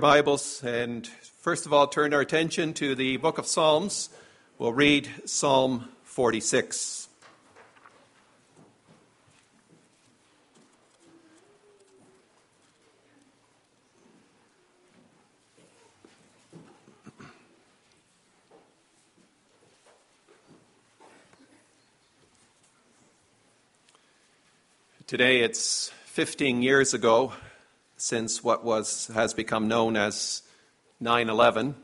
Bibles, and first of all, turn our attention to the book of Psalms. We'll read Psalm 46. Today it's 15 years ago since what was, has become known as 9 11,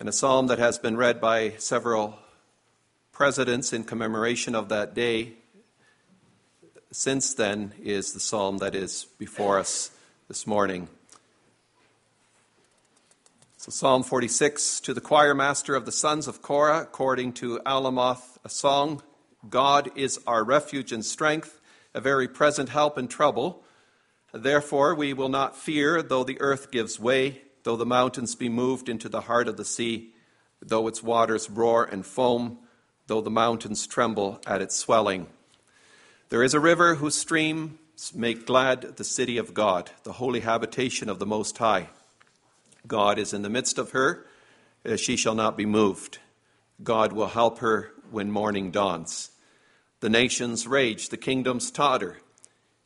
and a psalm that has been read by several presidents in commemoration of that day since then is the psalm that is before us this morning. So, Psalm 46 to the choir master of the sons of Korah, according to Alamoth, a song God is our refuge and strength, a very present help in trouble. Therefore, we will not fear, though the earth gives way, though the mountains be moved into the heart of the sea, though its waters roar and foam, though the mountains tremble at its swelling. There is a river whose streams make glad the city of God, the holy habitation of the Most High. God is in the midst of her, eh, she shall not be moved. God will help her when morning dawns. The nations rage, the kingdoms totter.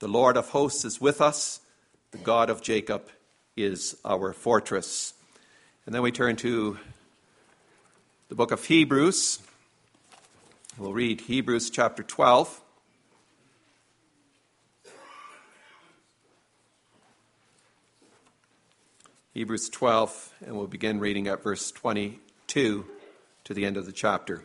The Lord of hosts is with us. The God of Jacob is our fortress. And then we turn to the book of Hebrews. We'll read Hebrews chapter 12. Hebrews 12, and we'll begin reading at verse 22 to the end of the chapter.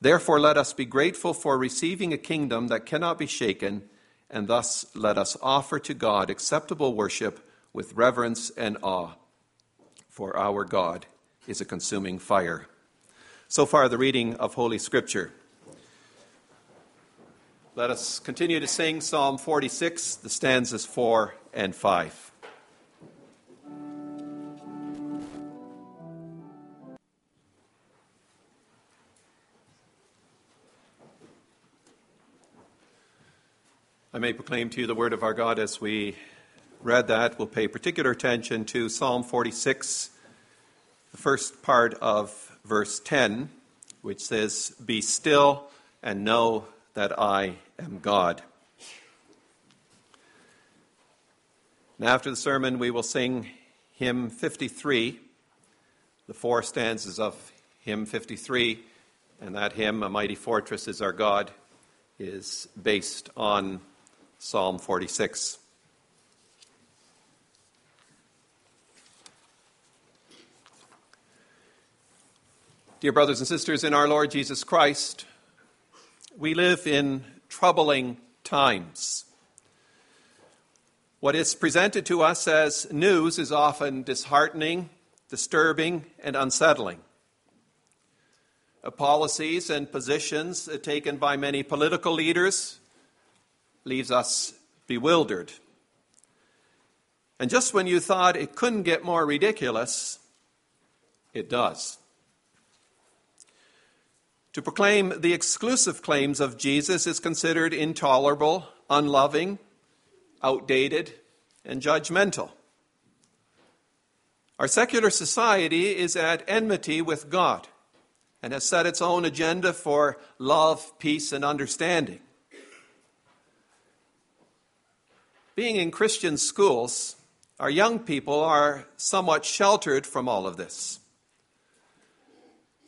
Therefore, let us be grateful for receiving a kingdom that cannot be shaken, and thus let us offer to God acceptable worship with reverence and awe. For our God is a consuming fire. So far, the reading of Holy Scripture. Let us continue to sing Psalm 46, the stanzas 4 and 5. I may proclaim to you the word of our God as we read that. We'll pay particular attention to Psalm 46, the first part of verse 10, which says, Be still and know that I am God. And after the sermon, we will sing hymn 53, the four stanzas of hymn 53, and that hymn, A Mighty Fortress is Our God, is based on Psalm 46. Dear brothers and sisters in our Lord Jesus Christ, we live in troubling times. What is presented to us as news is often disheartening, disturbing, and unsettling. Policies and positions taken by many political leaders leaves us bewildered. And just when you thought it couldn't get more ridiculous, it does. To proclaim the exclusive claims of Jesus is considered intolerable, unloving, outdated, and judgmental. Our secular society is at enmity with God and has set its own agenda for love, peace, and understanding. Being in Christian schools, our young people are somewhat sheltered from all of this.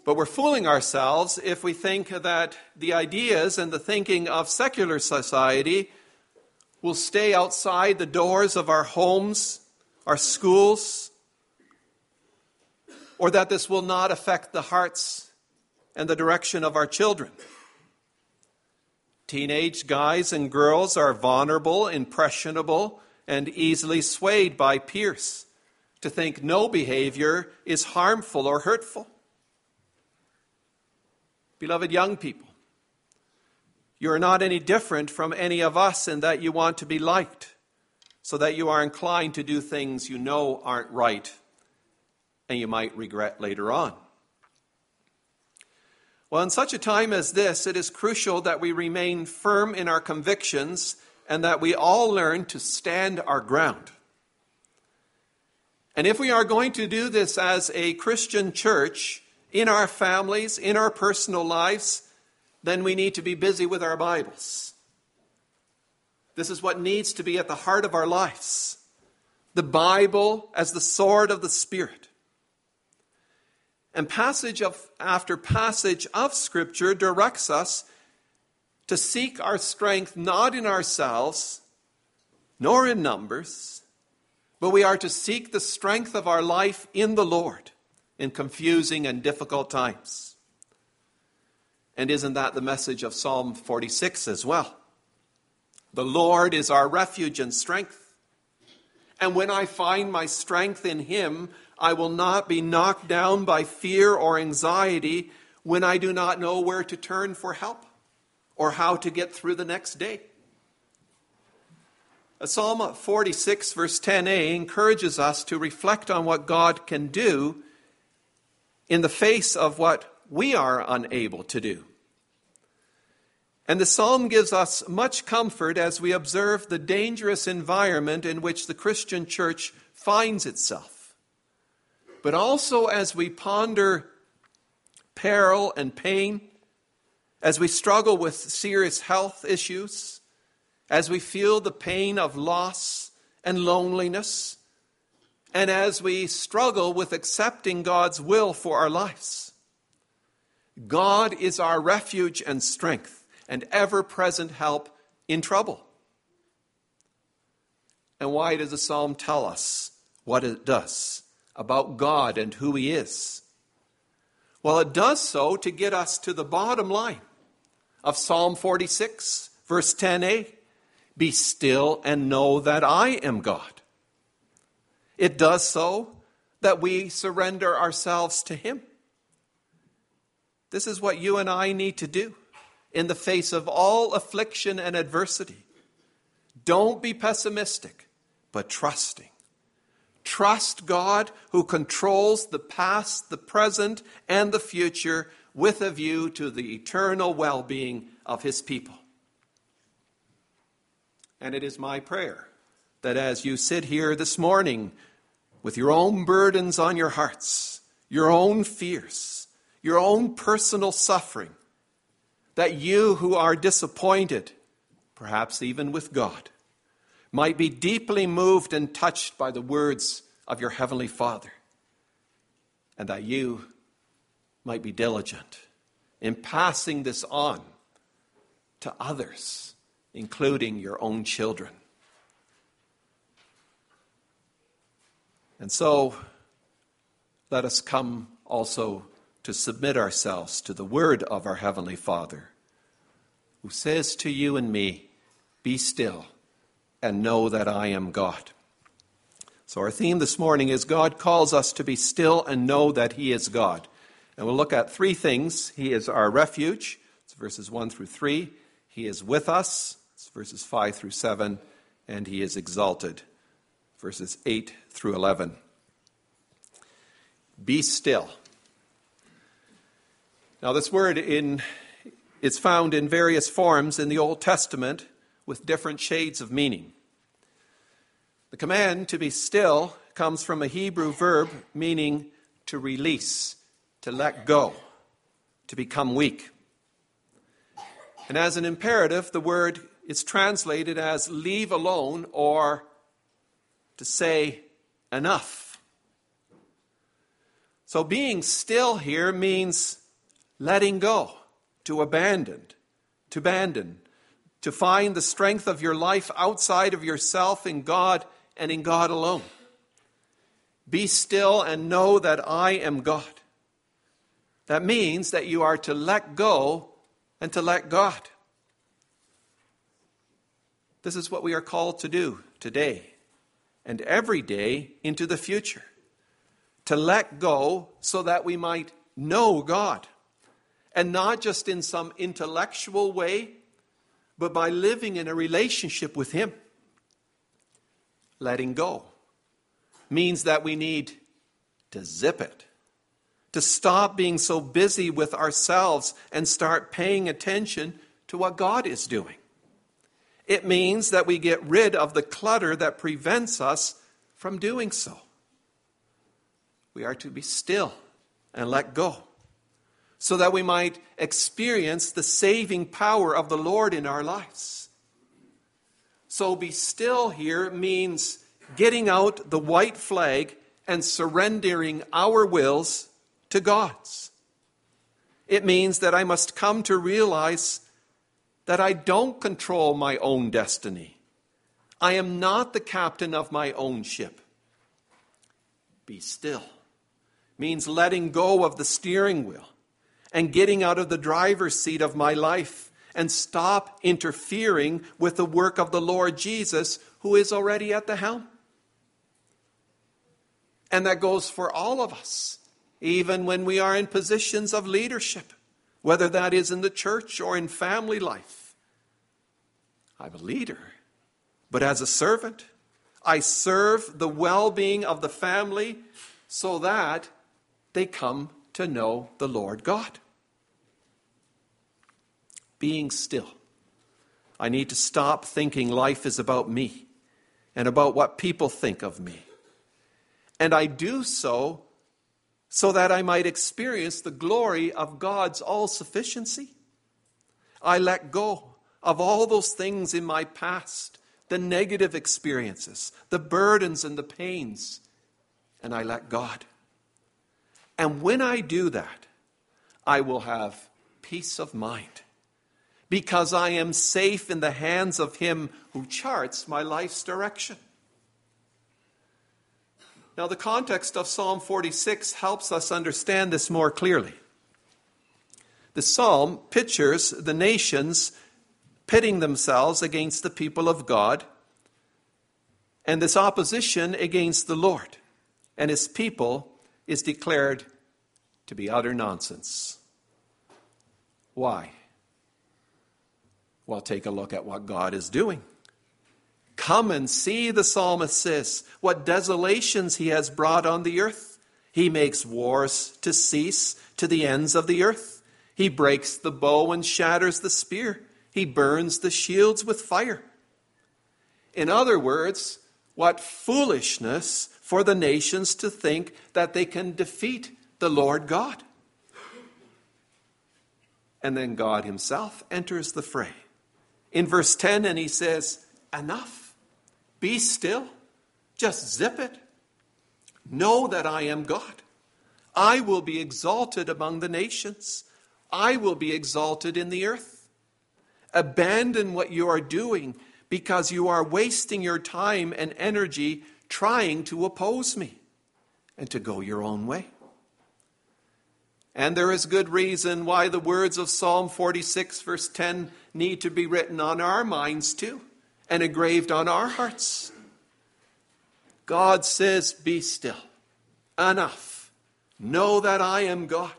But we're fooling ourselves if we think that the ideas and the thinking of secular society will stay outside the doors of our homes, our schools, or that this will not affect the hearts and the direction of our children. Teenage guys and girls are vulnerable, impressionable, and easily swayed by peers to think no behavior is harmful or hurtful. Beloved young people, you are not any different from any of us in that you want to be liked, so that you are inclined to do things you know aren't right and you might regret later on. Well, in such a time as this, it is crucial that we remain firm in our convictions and that we all learn to stand our ground. And if we are going to do this as a Christian church, in our families, in our personal lives, then we need to be busy with our Bibles. This is what needs to be at the heart of our lives the Bible as the sword of the Spirit. And passage of, after passage of Scripture directs us to seek our strength not in ourselves, nor in numbers, but we are to seek the strength of our life in the Lord in confusing and difficult times. And isn't that the message of Psalm 46 as well? The Lord is our refuge and strength. And when I find my strength in Him, I will not be knocked down by fear or anxiety when I do not know where to turn for help or how to get through the next day. Psalm 46, verse 10a, encourages us to reflect on what God can do in the face of what we are unable to do. And the psalm gives us much comfort as we observe the dangerous environment in which the Christian church finds itself. But also as we ponder peril and pain, as we struggle with serious health issues, as we feel the pain of loss and loneliness, and as we struggle with accepting God's will for our lives. God is our refuge and strength and ever present help in trouble. And why does the psalm tell us what it does about God and who He is? Well, it does so to get us to the bottom line of Psalm 46, verse 10a Be still and know that I am God. It does so that we surrender ourselves to Him. This is what you and I need to do in the face of all affliction and adversity. Don't be pessimistic, but trusting. Trust God who controls the past, the present, and the future with a view to the eternal well being of His people. And it is my prayer that as you sit here this morning with your own burdens on your hearts, your own fears, your own personal suffering, that you who are disappointed, perhaps even with God, might be deeply moved and touched by the words of your Heavenly Father, and that you might be diligent in passing this on to others, including your own children. And so, let us come also to submit ourselves to the word of our Heavenly Father, who says to you and me, Be still and know that I am God. So, our theme this morning is God calls us to be still and know that He is God. And we'll look at three things He is our refuge, it's verses 1 through 3. He is with us, it's verses 5 through 7. and he is exalted. Verses 8 through 11. Be still. Now, this word in, is found in various forms in the Old Testament with different shades of meaning. The command to be still comes from a Hebrew verb meaning to release, to let go, to become weak. And as an imperative, the word is translated as leave alone or to say enough. So being still here means letting go, to abandon, to abandon, to find the strength of your life outside of yourself in God and in God alone. Be still and know that I am God. That means that you are to let go and to let God. This is what we are called to do today and every day into the future. To let go so that we might know God. And not just in some intellectual way, but by living in a relationship with Him. Letting go means that we need to zip it, to stop being so busy with ourselves and start paying attention to what God is doing. It means that we get rid of the clutter that prevents us from doing so. We are to be still and let go so that we might experience the saving power of the Lord in our lives. So, be still here means getting out the white flag and surrendering our wills to God's. It means that I must come to realize that I don't control my own destiny. I am not the captain of my own ship. Be still means letting go of the steering wheel and getting out of the driver's seat of my life and stop interfering with the work of the Lord Jesus, who is already at the helm. And that goes for all of us, even when we are in positions of leadership whether that is in the church or in family life. I'm a leader, but as a servant, I serve the well being of the family so that they come to know the Lord God. Being still. I need to stop thinking life is about me and about what people think of me. And I do so so that I might experience the glory of God's all sufficiency. I let go of all those things in my past, the negative experiences, the burdens and the pains, and I let God. And when I do that, I will have peace of mind because I am safe in the hands of Him who charts my life's direction. Now, the context of Psalm 46 helps us understand this more clearly. The psalm pictures the nations pitting themselves against the people of God and this opposition against the Lord and his people is declared to be utter nonsense. Why? Well, take a look at what God is doing. Come and see, the psalmist says, what desolations he has brought on the earth. He makes wars to cease to the ends of the earth. He breaks the bow and shatters the spear. He burns the shields with fire. In other words, what foolishness for the nations to think that they can defeat the Lord God. And then God Himself enters the fray. In verse 10, and He says, Enough. Be still. Just zip it. Know that I am God. I will be exalted among the nations. I will be exalted in the earth. Abandon what you are doing because you are wasting your time and energy trying to oppose me and to go your own way. And there is good reason why the words of Psalm 46, verse 10, need to be written on our minds too and engraved on our hearts. God says, Be still. Enough. Know that I am God.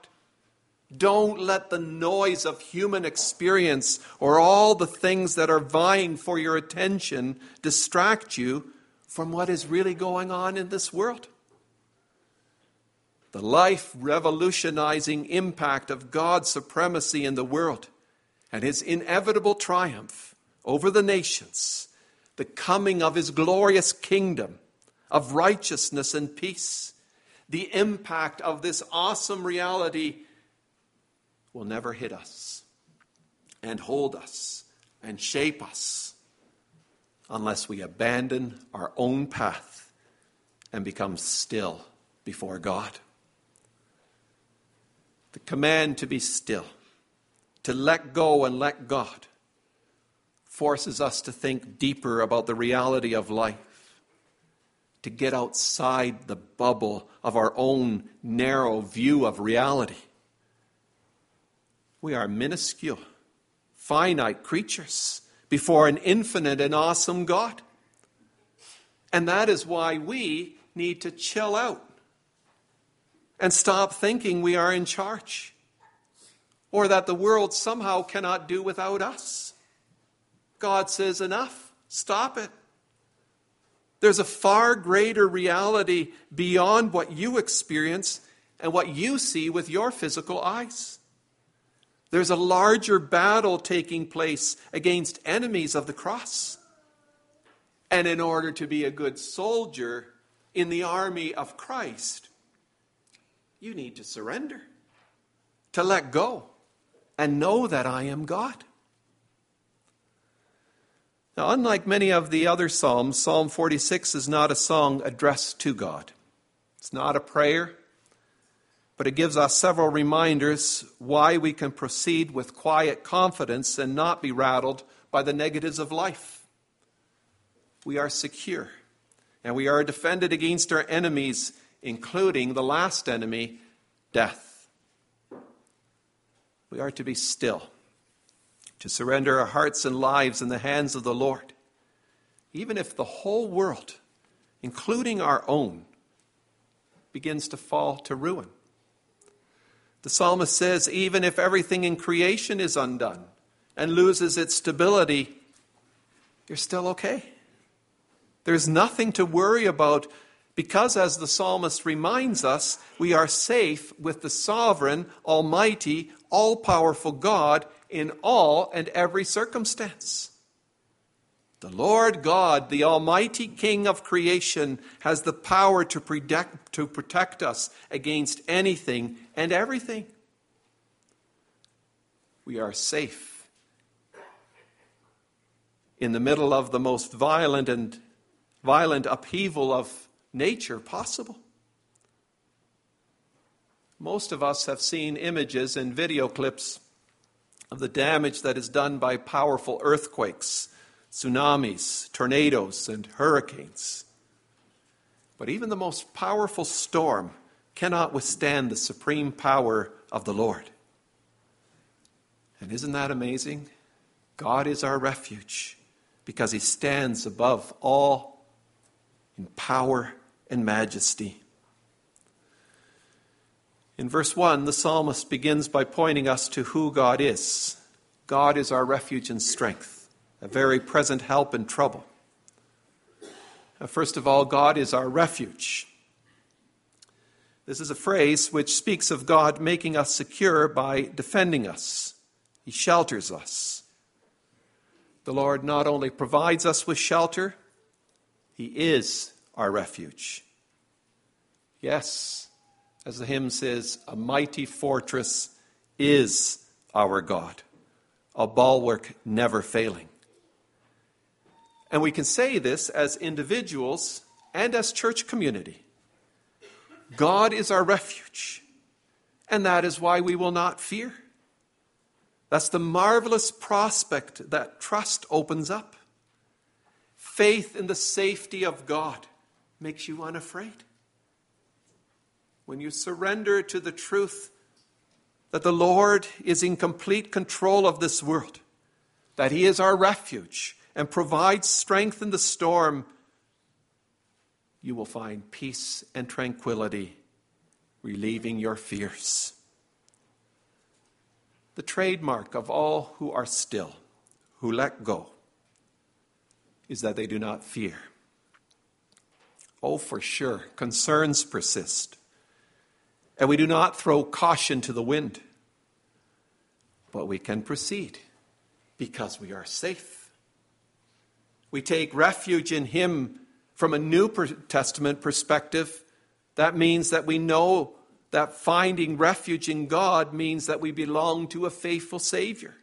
Don't let the noise of human experience or all the things that are vying for your attention distract you from what is really going on in this world. The life revolutionizing impact of God's supremacy in the world and his inevitable triumph over the nations, the coming of his glorious kingdom of righteousness and peace, the impact of this awesome reality will never hit us and hold us and shape us unless we abandon our own path and become still before God. The command to be still, to let go and let God, forces us to think deeper about the reality of life, to get outside the bubble of our own narrow view of reality we are minuscule, finite creatures before an infinite and awesome God. And that is why we need to chill out and stop thinking we are in charge or that the world somehow cannot do without us. God says, enough, stop it. There's a far greater reality beyond what you experience and what you see with your physical eyes. There's a larger battle taking place against enemies of the cross. And in order to be a good soldier in the army of Christ, you need to surrender, to let go, and know that I am God. Now, unlike many of the other Psalms, Psalm 46 is not a song addressed to God. It's not a prayer but it gives us several reminders why we can proceed with quiet confidence and not be rattled by the negatives of life. We are secure, and we are defended against our enemies, including the last enemy, death. We are to be still, to surrender our hearts and lives in the hands of the Lord, even if the whole world, including our own, begins to fall to ruin. The psalmist says, even if everything in creation is undone and loses its stability, you're still okay. There's nothing to worry about because, as the psalmist reminds us, we are safe with the sovereign, almighty, all powerful God in all and every circumstance. The Lord God, the Almighty King of creation, has the power to protect, to protect us against anything and everything. We are safe in the middle of the most violent and violent upheaval of nature possible. Most of us have seen images and video clips of the damage that is done by powerful earthquakes tsunamis, tornadoes, and hurricanes. But even the most powerful storm cannot withstand the supreme power of the Lord. And isn't that amazing? God is our refuge because he stands above all in power and majesty. In verse 1, the psalmist begins by pointing us to who God is. God is our refuge and strength a very present help in trouble. Uh, first of all, God is our refuge. This is a phrase which speaks of God making us secure by defending us. He shelters us. The Lord not only provides us with shelter, He is our refuge. Yes, as the hymn says, a mighty fortress is our God, a bulwark never failing. And we can say this as individuals and as church community. God is our refuge, and that is why we will not fear. That's the marvelous prospect that trust opens up. Faith in the safety of God makes you unafraid. When you surrender to the truth that the Lord is in complete control of this world, that He is our refuge, and provides strength in the storm, you will find peace and tranquility, relieving your fears. the trademark of all who are still, who let go, is that they do not fear. Oh, for sure, concerns persist. And we do not throw caution to the wind, but we can proceed because we are safe. We take refuge in Him from a New Testament perspective. That means that we know that finding refuge in God means that we belong to a faithful Savior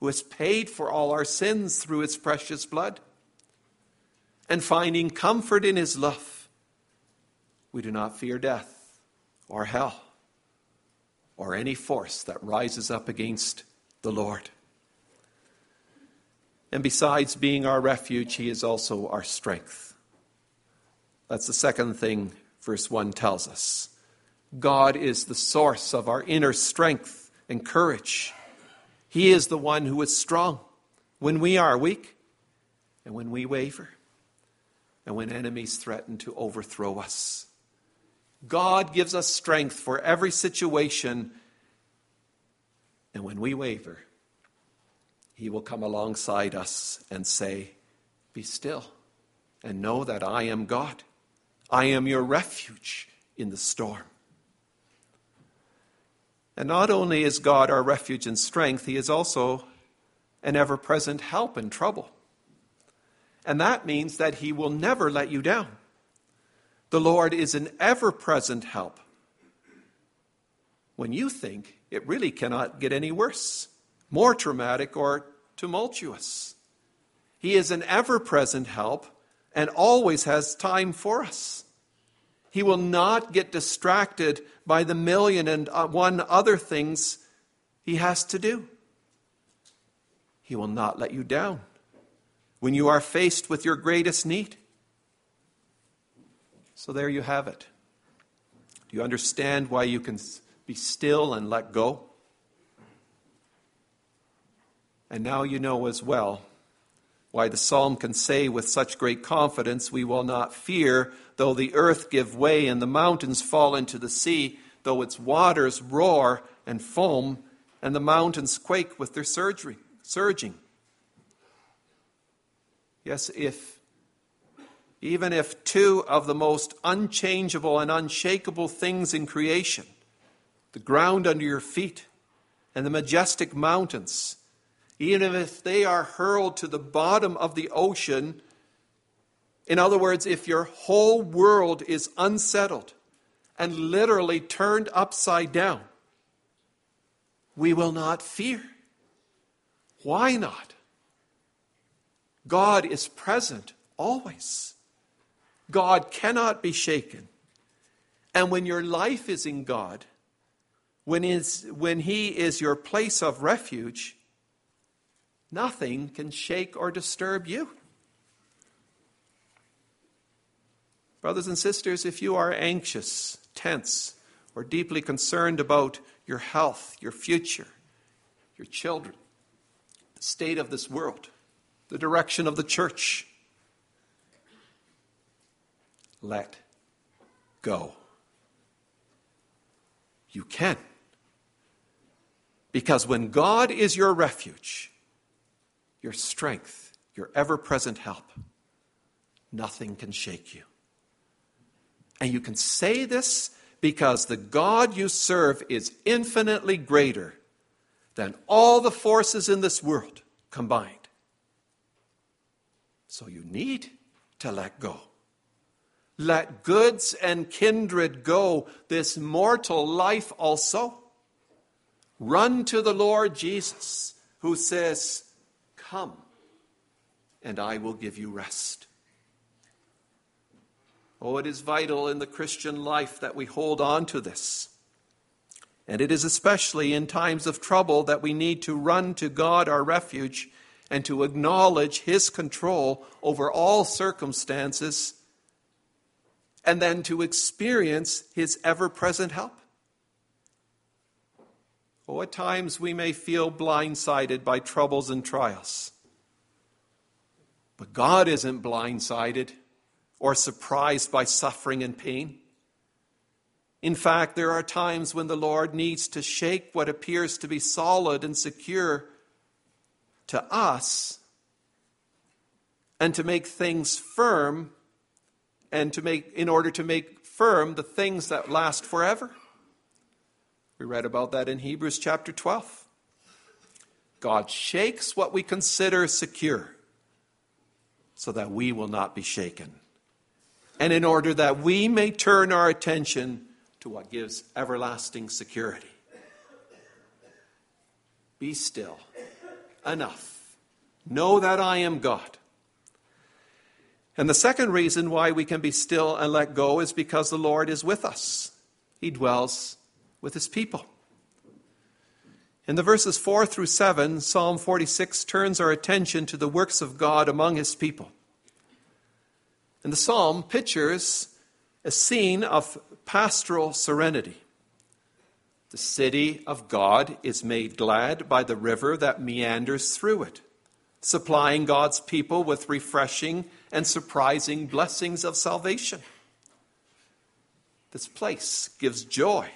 who has paid for all our sins through His precious blood. And finding comfort in His love, we do not fear death or hell or any force that rises up against the Lord. And besides being our refuge, He is also our strength. That's the second thing verse 1 tells us. God is the source of our inner strength and courage. He is the one who is strong when we are weak and when we waver and when enemies threaten to overthrow us. God gives us strength for every situation, and when we waver, he will come alongside us and say, Be still and know that I am God. I am your refuge in the storm. And not only is God our refuge and strength, He is also an ever present help in trouble. And that means that He will never let you down. The Lord is an ever present help when you think it really cannot get any worse more traumatic, or tumultuous. He is an ever present help and always has time for us. He will not get distracted by the million and uh, one other things he has to do. He will not let you down when you are faced with your greatest need. So there you have it. Do you understand why you can be still and let go? And now you know as well why the psalm can say with such great confidence, We will not fear, though the earth give way and the mountains fall into the sea, though its waters roar and foam, and the mountains quake with their surging. Yes, if even if two of the most unchangeable and unshakable things in creation, the ground under your feet and the majestic mountains, even if they are hurled to the bottom of the ocean. In other words, if your whole world is unsettled and literally turned upside down, we will not fear. Why not? God is present always. God cannot be shaken. And when your life is in God, when, is, when He is your place of refuge, Nothing can shake or disturb you. Brothers and sisters, if you are anxious, tense, or deeply concerned about your health, your future, your children, the state of this world, the direction of the church, let go. You can. Because when God is your refuge, your strength, your ever present help. Nothing can shake you. And you can say this because the God you serve is infinitely greater than all the forces in this world combined. So you need to let go. Let goods and kindred go, this mortal life also. Run to the Lord Jesus, who says, Come, and I will give you rest. Oh, it is vital in the Christian life that we hold on to this. And it is especially in times of trouble that we need to run to God, our refuge, and to acknowledge His control over all circumstances, and then to experience His ever present help. Oh, at times we may feel blindsided by troubles and trials. But God isn't blindsided or surprised by suffering and pain. In fact, there are times when the Lord needs to shake what appears to be solid and secure to us and to make things firm and to make in order to make firm the things that last forever. We read about that in Hebrews chapter 12. God shakes what we consider secure so that we will not be shaken. And in order that we may turn our attention to what gives everlasting security. Be still. Enough. Know that I am God. And the second reason why we can be still and let go is because the Lord is with us. He dwells with his people. In the verses 4 through 7, Psalm 46 turns our attention to the works of God among his people. And the psalm pictures a scene of pastoral serenity. The city of God is made glad by the river that meanders through it, supplying God's people with refreshing and surprising blessings of salvation. This place gives joy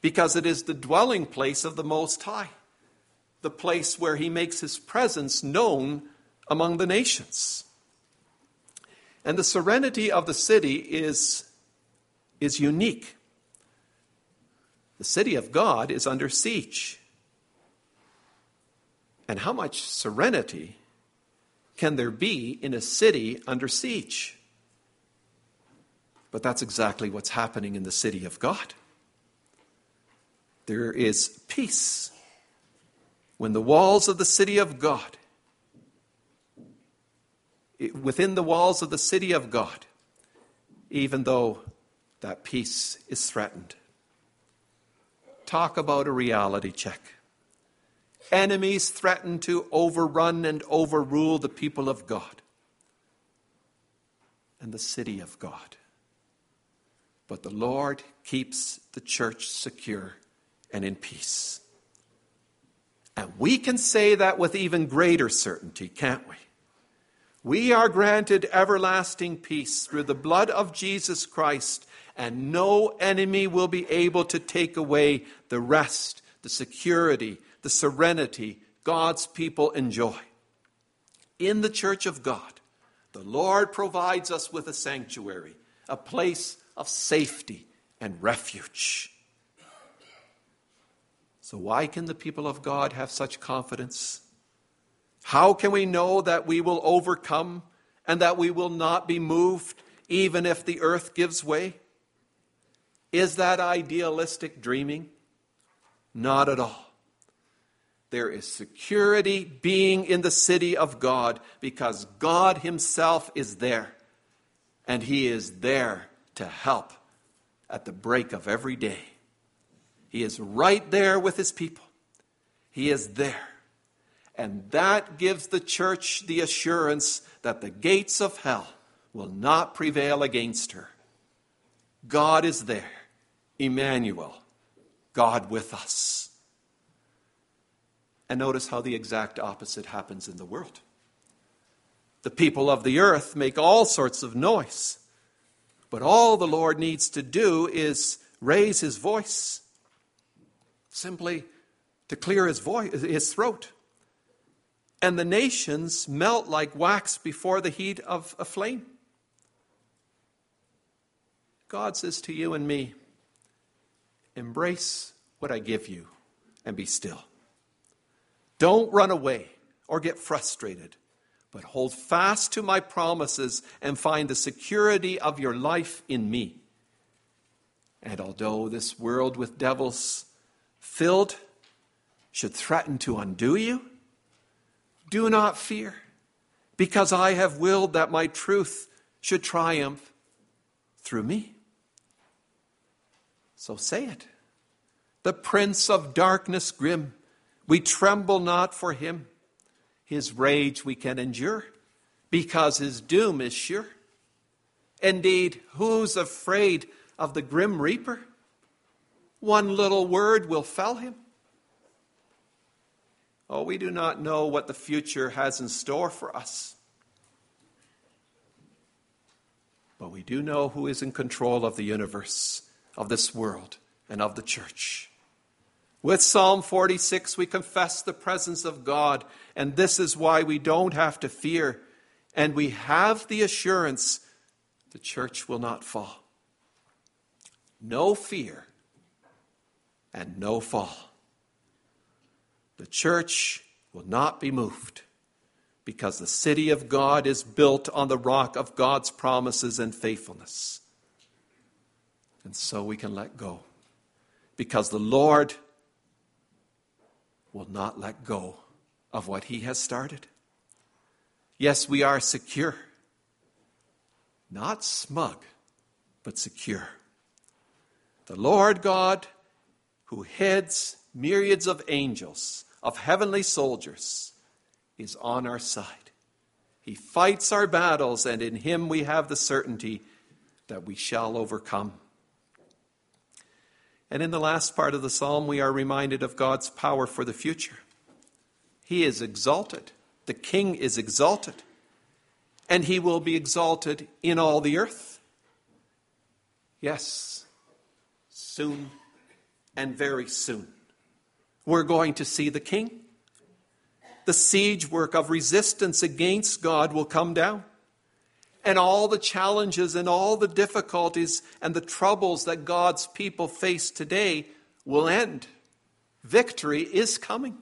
because it is the dwelling place of the Most High, the place where He makes His presence known among the nations. And the serenity of the city is, is unique. The city of God is under siege. And how much serenity can there be in a city under siege? But that's exactly what's happening in the city of God. There is peace when the walls of the city of God, within the walls of the city of God, even though that peace is threatened. Talk about a reality check. Enemies threaten to overrun and overrule the people of God and the city of God. But the Lord keeps the church secure and in peace. And we can say that with even greater certainty, can't we? We are granted everlasting peace through the blood of Jesus Christ, and no enemy will be able to take away the rest, the security, the serenity God's people enjoy. In the church of God, the Lord provides us with a sanctuary, a place of safety and refuge. So, why can the people of God have such confidence? How can we know that we will overcome and that we will not be moved even if the earth gives way? Is that idealistic dreaming? Not at all. There is security being in the city of God because God Himself is there. And He is there to help at the break of every day. He is right there with his people. He is there. And that gives the church the assurance that the gates of hell will not prevail against her. God is there. Emmanuel, God with us. And notice how the exact opposite happens in the world. The people of the earth make all sorts of noise, but all the Lord needs to do is raise his voice simply to clear his voice, his throat. And the nations melt like wax before the heat of a flame. God says to you and me, embrace what I give you and be still. Don't run away or get frustrated, but hold fast to my promises and find the security of your life in me. And although this world with devils filled should threaten to undo you, do not fear, because I have willed that my truth should triumph through me. So say it. The prince of darkness grim, we tremble not for him. His rage we can endure, because his doom is sure. Indeed, who's afraid of the grim reaper? One little word will fell him. Oh, we do not know what the future has in store for us. But we do know who is in control of the universe, of this world and of the church. With Psalm 46, we confess the presence of God, and this is why we don't have to fear, and we have the assurance the church will not fall. No fear and no fall. The church will not be moved because the city of God is built on the rock of God's promises and faithfulness. And so we can let go because the Lord will not let go of what He has started. Yes, we are secure, not smug, but secure. The Lord God, who heads myriads of angels, of heavenly soldiers, is on our side. He fights our battles, and in Him we have the certainty that we shall overcome. And in the last part of the psalm, we are reminded of God's power for the future. He is exalted, the King is exalted, and He will be exalted in all the earth. Yes, soon and very soon, we're going to see the King. The siege work of resistance against God will come down and all the challenges and all the difficulties and the troubles that God's people face today will end. Victory is coming.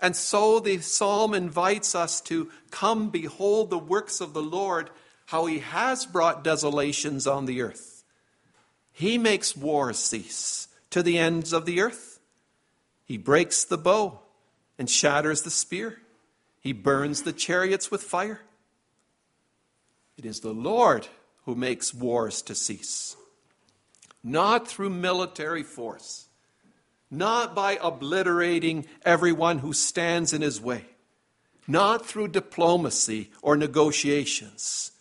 And so the psalm invites us to come behold the works of the Lord, how he has brought desolations on the earth. He makes wars cease to the ends of the earth. He breaks the bow and shatters the spear. He burns the chariots with fire. It is the Lord who makes wars to cease, not through military force, not by obliterating everyone who stands in his way, not through diplomacy or negotiations.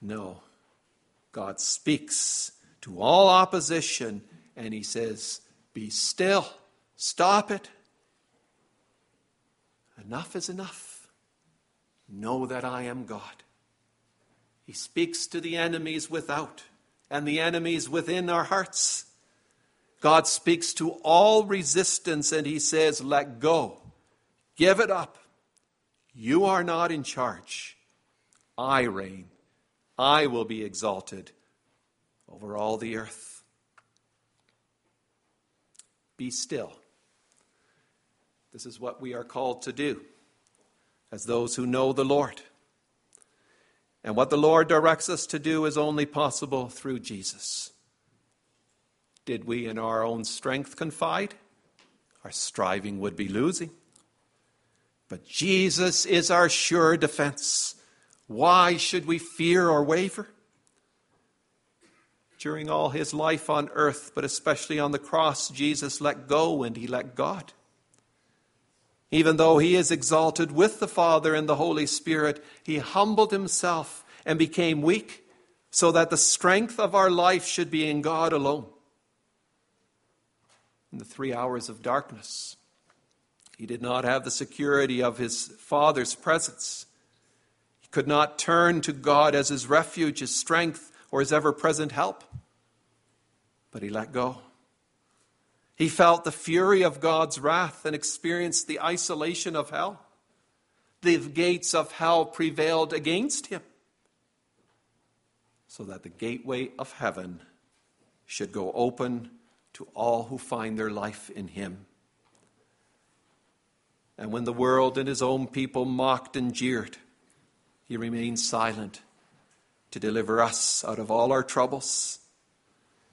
No, God speaks to all opposition and he says, Be still, stop it. Enough is enough. Know that I am God. He speaks to the enemies without and the enemies within our hearts. God speaks to all resistance and he says, Let go. Give it up. You are not in charge. I reign. I will be exalted over all the earth. Be still. This is what we are called to do as those who know the Lord. And what the Lord directs us to do is only possible through Jesus. Did we in our own strength confide? Our striving would be losing. But Jesus is our sure defense. Why should we fear or waver? During all his life on earth, but especially on the cross, Jesus let go and he let God. Even though he is exalted with the Father and the Holy Spirit, he humbled himself and became weak so that the strength of our life should be in God alone. In the three hours of darkness, he did not have the security of his Father's presence. He could not turn to God as his refuge, his strength, or his ever present help. But he let go. He felt the fury of God's wrath and experienced the isolation of hell. The gates of hell prevailed against him, so that the gateway of heaven should go open to all who find their life in him. And when the world and his own people mocked and jeered, he remained silent to deliver us out of all our troubles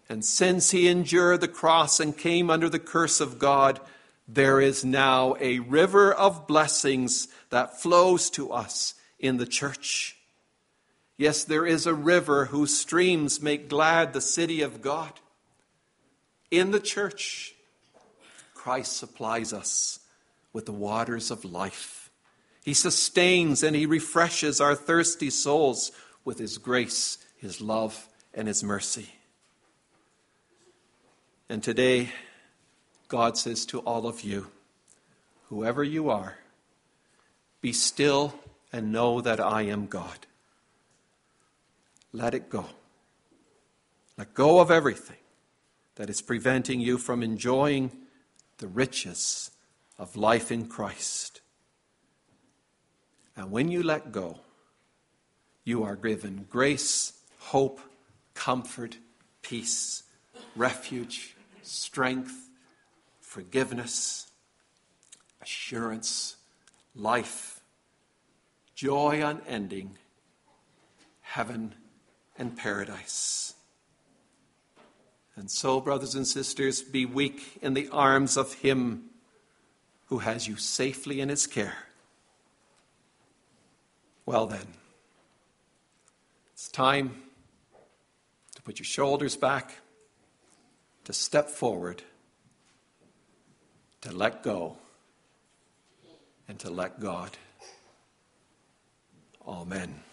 and since he endured the cross and came under the curse of God, there is now a river of blessings that flows to us in the church. Yes, there is a river whose streams make glad the city of God. In the church, Christ supplies us with the waters of life. He sustains and he refreshes our thirsty souls with his grace, his love, and his mercy. And today, God says to all of you, whoever you are, be still and know that I am God. Let it go. Let go of everything that is preventing you from enjoying the riches of life in Christ. And when you let go, you are given grace, hope, comfort, peace, refuge, strength, forgiveness, assurance, life, joy unending, heaven, and paradise. And so, brothers and sisters, be weak in the arms of Him who has you safely in His care. Well, then, time to put your shoulders back, to step forward, to let go, and to let God. Amen.